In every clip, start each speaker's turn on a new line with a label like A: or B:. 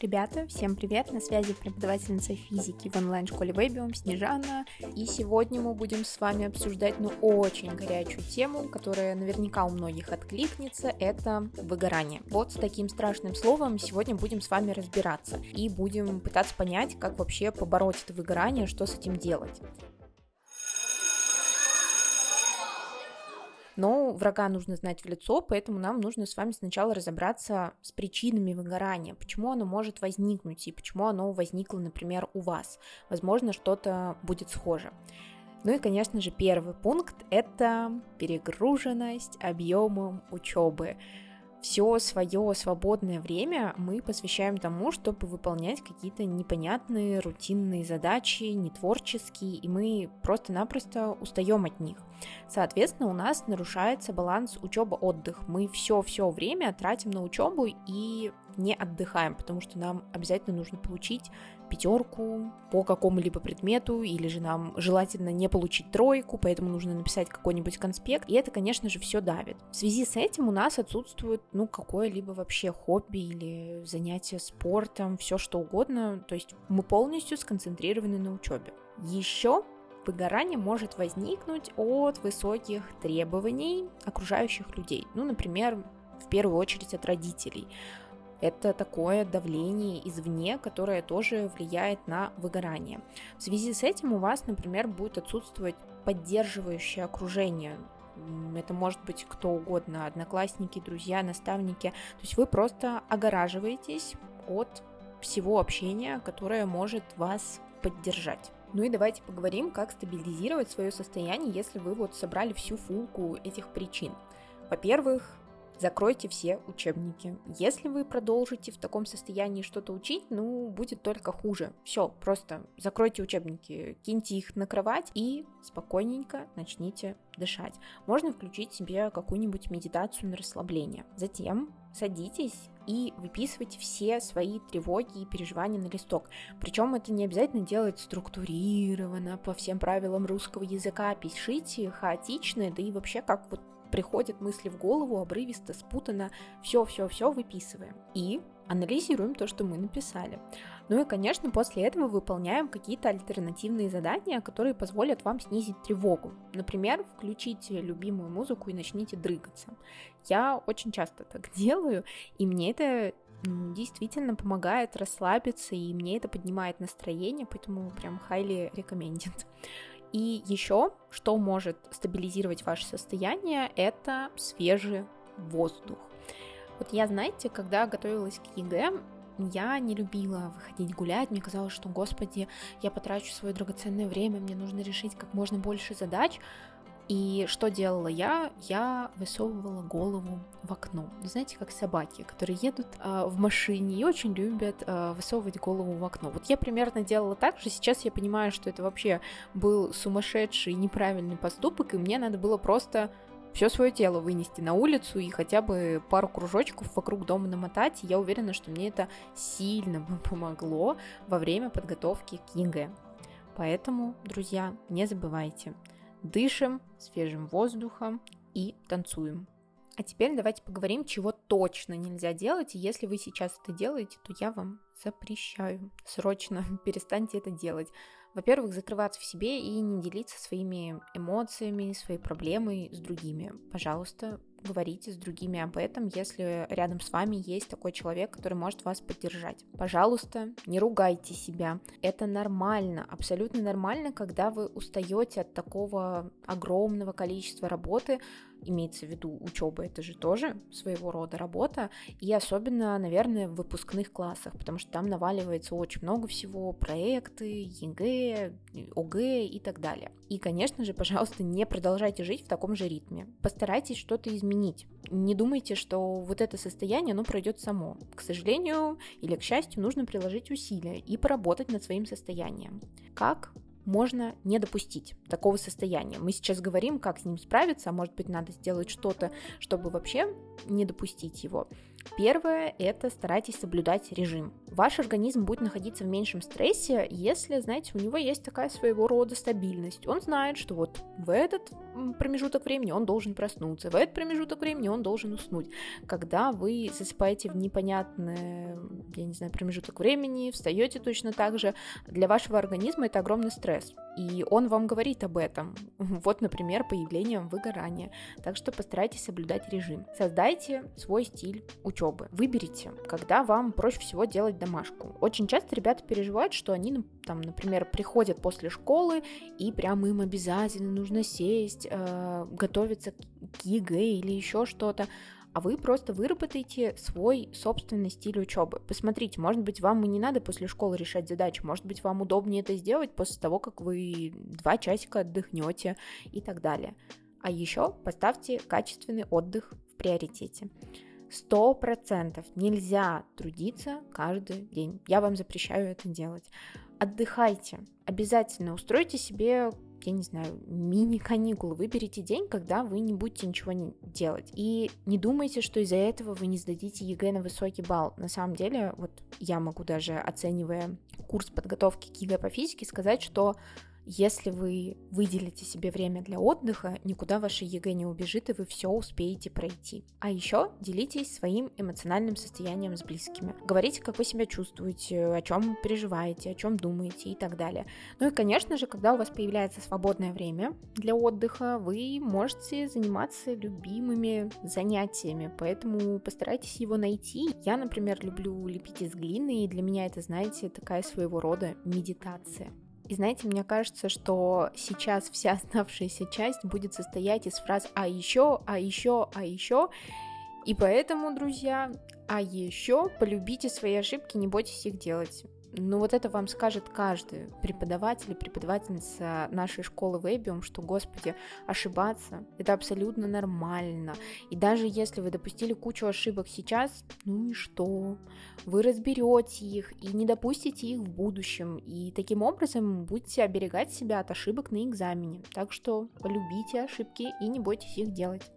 A: Ребята, всем привет! На связи преподавательница физики в онлайн-школе Вебиум Снежана. И сегодня мы будем с вами обсуждать, ну, очень горячую тему, которая наверняка у многих откликнется, это выгорание. Вот с таким страшным словом сегодня будем с вами разбираться и будем пытаться понять, как вообще побороть это выгорание, что с этим делать. Но врага нужно знать в лицо, поэтому нам нужно с вами сначала разобраться с причинами выгорания, почему оно может возникнуть и почему оно возникло, например, у вас. Возможно, что-то будет схоже. Ну и, конечно же, первый пункт – это перегруженность объемом учебы все свое свободное время мы посвящаем тому, чтобы выполнять какие-то непонятные рутинные задачи, не творческие, и мы просто-напросто устаем от них. Соответственно, у нас нарушается баланс учеба-отдых. Мы все-все время тратим на учебу и не отдыхаем, потому что нам обязательно нужно получить пятерку по какому-либо предмету, или же нам желательно не получить тройку, поэтому нужно написать какой-нибудь конспект, и это, конечно же, все давит. В связи с этим у нас отсутствует, ну, какое-либо вообще хобби или занятие спортом, все что угодно, то есть мы полностью сконцентрированы на учебе. Еще выгорание может возникнуть от высоких требований окружающих людей, ну, например, в первую очередь от родителей это такое давление извне, которое тоже влияет на выгорание. В связи с этим у вас, например, будет отсутствовать поддерживающее окружение, это может быть кто угодно, одноклассники, друзья, наставники. То есть вы просто огораживаетесь от всего общения, которое может вас поддержать. Ну и давайте поговорим, как стабилизировать свое состояние, если вы вот собрали всю фулку этих причин. Во-первых, закройте все учебники. Если вы продолжите в таком состоянии что-то учить, ну, будет только хуже. Все, просто закройте учебники, киньте их на кровать и спокойненько начните дышать. Можно включить себе какую-нибудь медитацию на расслабление. Затем садитесь и выписывайте все свои тревоги и переживания на листок. Причем это не обязательно делать структурированно, по всем правилам русского языка. Пишите хаотично, да и вообще как вот приходят мысли в голову, обрывисто, спутано, все-все-все выписываем. И анализируем то, что мы написали. Ну и, конечно, после этого выполняем какие-то альтернативные задания, которые позволят вам снизить тревогу. Например, включите любимую музыку и начните дрыгаться. Я очень часто так делаю, и мне это действительно помогает расслабиться, и мне это поднимает настроение, поэтому прям highly recommended. И еще, что может стабилизировать ваше состояние, это свежий воздух. Вот я, знаете, когда готовилась к ЕГЭ, я не любила выходить гулять, мне казалось, что, господи, я потрачу свое драгоценное время, мне нужно решить как можно больше задач, и что делала я? Я высовывала голову в окно. Знаете, как собаки, которые едут э, в машине и очень любят э, высовывать голову в окно. Вот я примерно делала так же. Сейчас я понимаю, что это вообще был сумасшедший неправильный поступок, и мне надо было просто все свое тело вынести на улицу и хотя бы пару кружочков вокруг дома намотать. Я уверена, что мне это сильно бы помогло во время подготовки к ЕГЭ. Поэтому, друзья, не забывайте, дышим свежим воздухом и танцуем. А теперь давайте поговорим, чего точно нельзя делать, и если вы сейчас это делаете, то я вам запрещаю. Срочно перестаньте это делать. Во-первых, закрываться в себе и не делиться своими эмоциями, своей проблемой с другими. Пожалуйста, говорите с другими об этом, если рядом с вами есть такой человек, который может вас поддержать. Пожалуйста, не ругайте себя. Это нормально, абсолютно нормально, когда вы устаете от такого огромного количества работы, имеется в виду учеба, это же тоже своего рода работа, и особенно, наверное, в выпускных классах, потому что там наваливается очень много всего, проекты, ЕГЭ, ОГЭ и так далее. И, конечно же, пожалуйста, не продолжайте жить в таком же ритме. Постарайтесь что-то изменить. Не думайте, что вот это состояние, оно пройдет само. К сожалению или к счастью, нужно приложить усилия и поработать над своим состоянием. Как? Можно не допустить такого состояния. Мы сейчас говорим, как с ним справиться, а может быть надо сделать что-то, чтобы вообще не допустить его. Первое – это старайтесь соблюдать режим. Ваш организм будет находиться в меньшем стрессе, если, знаете, у него есть такая своего рода стабильность. Он знает, что вот в этот промежуток времени он должен проснуться, в этот промежуток времени он должен уснуть. Когда вы засыпаете в непонятный, я не знаю, промежуток времени, встаете точно так же, для вашего организма это огромный стресс. И он вам говорит об этом. Вот, например, появлением выгорания. Так что постарайтесь соблюдать режим. Создайте свой стиль учебы. Выберите, когда вам проще всего делать домашку. Очень часто ребята переживают, что они, ну, там, например, приходят после школы и прямо им обязательно нужно сесть, э, готовиться к ЕГЭ или еще что-то а вы просто выработаете свой собственный стиль учебы. Посмотрите, может быть, вам и не надо после школы решать задачи, может быть, вам удобнее это сделать после того, как вы два часика отдохнете и так далее. А еще поставьте качественный отдых в приоритете. Сто процентов нельзя трудиться каждый день. Я вам запрещаю это делать. Отдыхайте. Обязательно устройте себе я не знаю, мини-каникулы. Выберите день, когда вы не будете ничего не делать. И не думайте, что из-за этого вы не сдадите ЕГЭ на высокий балл. На самом деле, вот я могу даже, оценивая курс подготовки к ЕГЭ по физике, сказать, что если вы выделите себе время для отдыха, никуда ваше ЕГЭ не убежит, и вы все успеете пройти. А еще делитесь своим эмоциональным состоянием с близкими. Говорите, как вы себя чувствуете, о чем переживаете, о чем думаете и так далее. Ну и, конечно же, когда у вас появляется свободное время для отдыха, вы можете заниматься любимыми занятиями, поэтому постарайтесь его найти. Я, например, люблю лепить из глины, и для меня это, знаете, такая своего рода медитация. И знаете, мне кажется, что сейчас вся оставшаяся часть будет состоять из фраз «а еще», «а еще», «а еще». И поэтому, друзья, а еще полюбите свои ошибки, не бойтесь их делать. Ну вот это вам скажет каждый преподаватель и преподавательница нашей школы Вебиум, что, господи, ошибаться — это абсолютно нормально. И даже если вы допустили кучу ошибок сейчас, ну и что? Вы разберете их и не допустите их в будущем. И таким образом будете оберегать себя от ошибок на экзамене. Так что полюбите ошибки и не бойтесь их делать.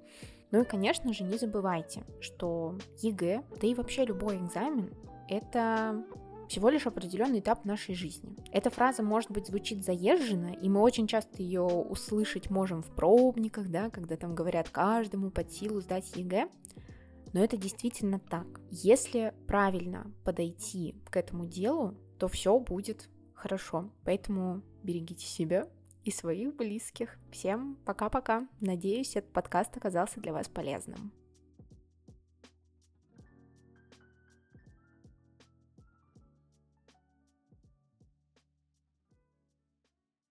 A: Ну и, конечно же, не забывайте, что ЕГЭ, да и вообще любой экзамен, это всего лишь определенный этап нашей жизни. Эта фраза, может быть, звучит заезженно, и мы очень часто ее услышать можем в пробниках, да, когда там говорят каждому под силу сдать ЕГЭ, но это действительно так. Если правильно подойти к этому делу, то все будет хорошо. Поэтому берегите себя и своих близких. Всем пока-пока. Надеюсь, этот подкаст оказался для вас полезным.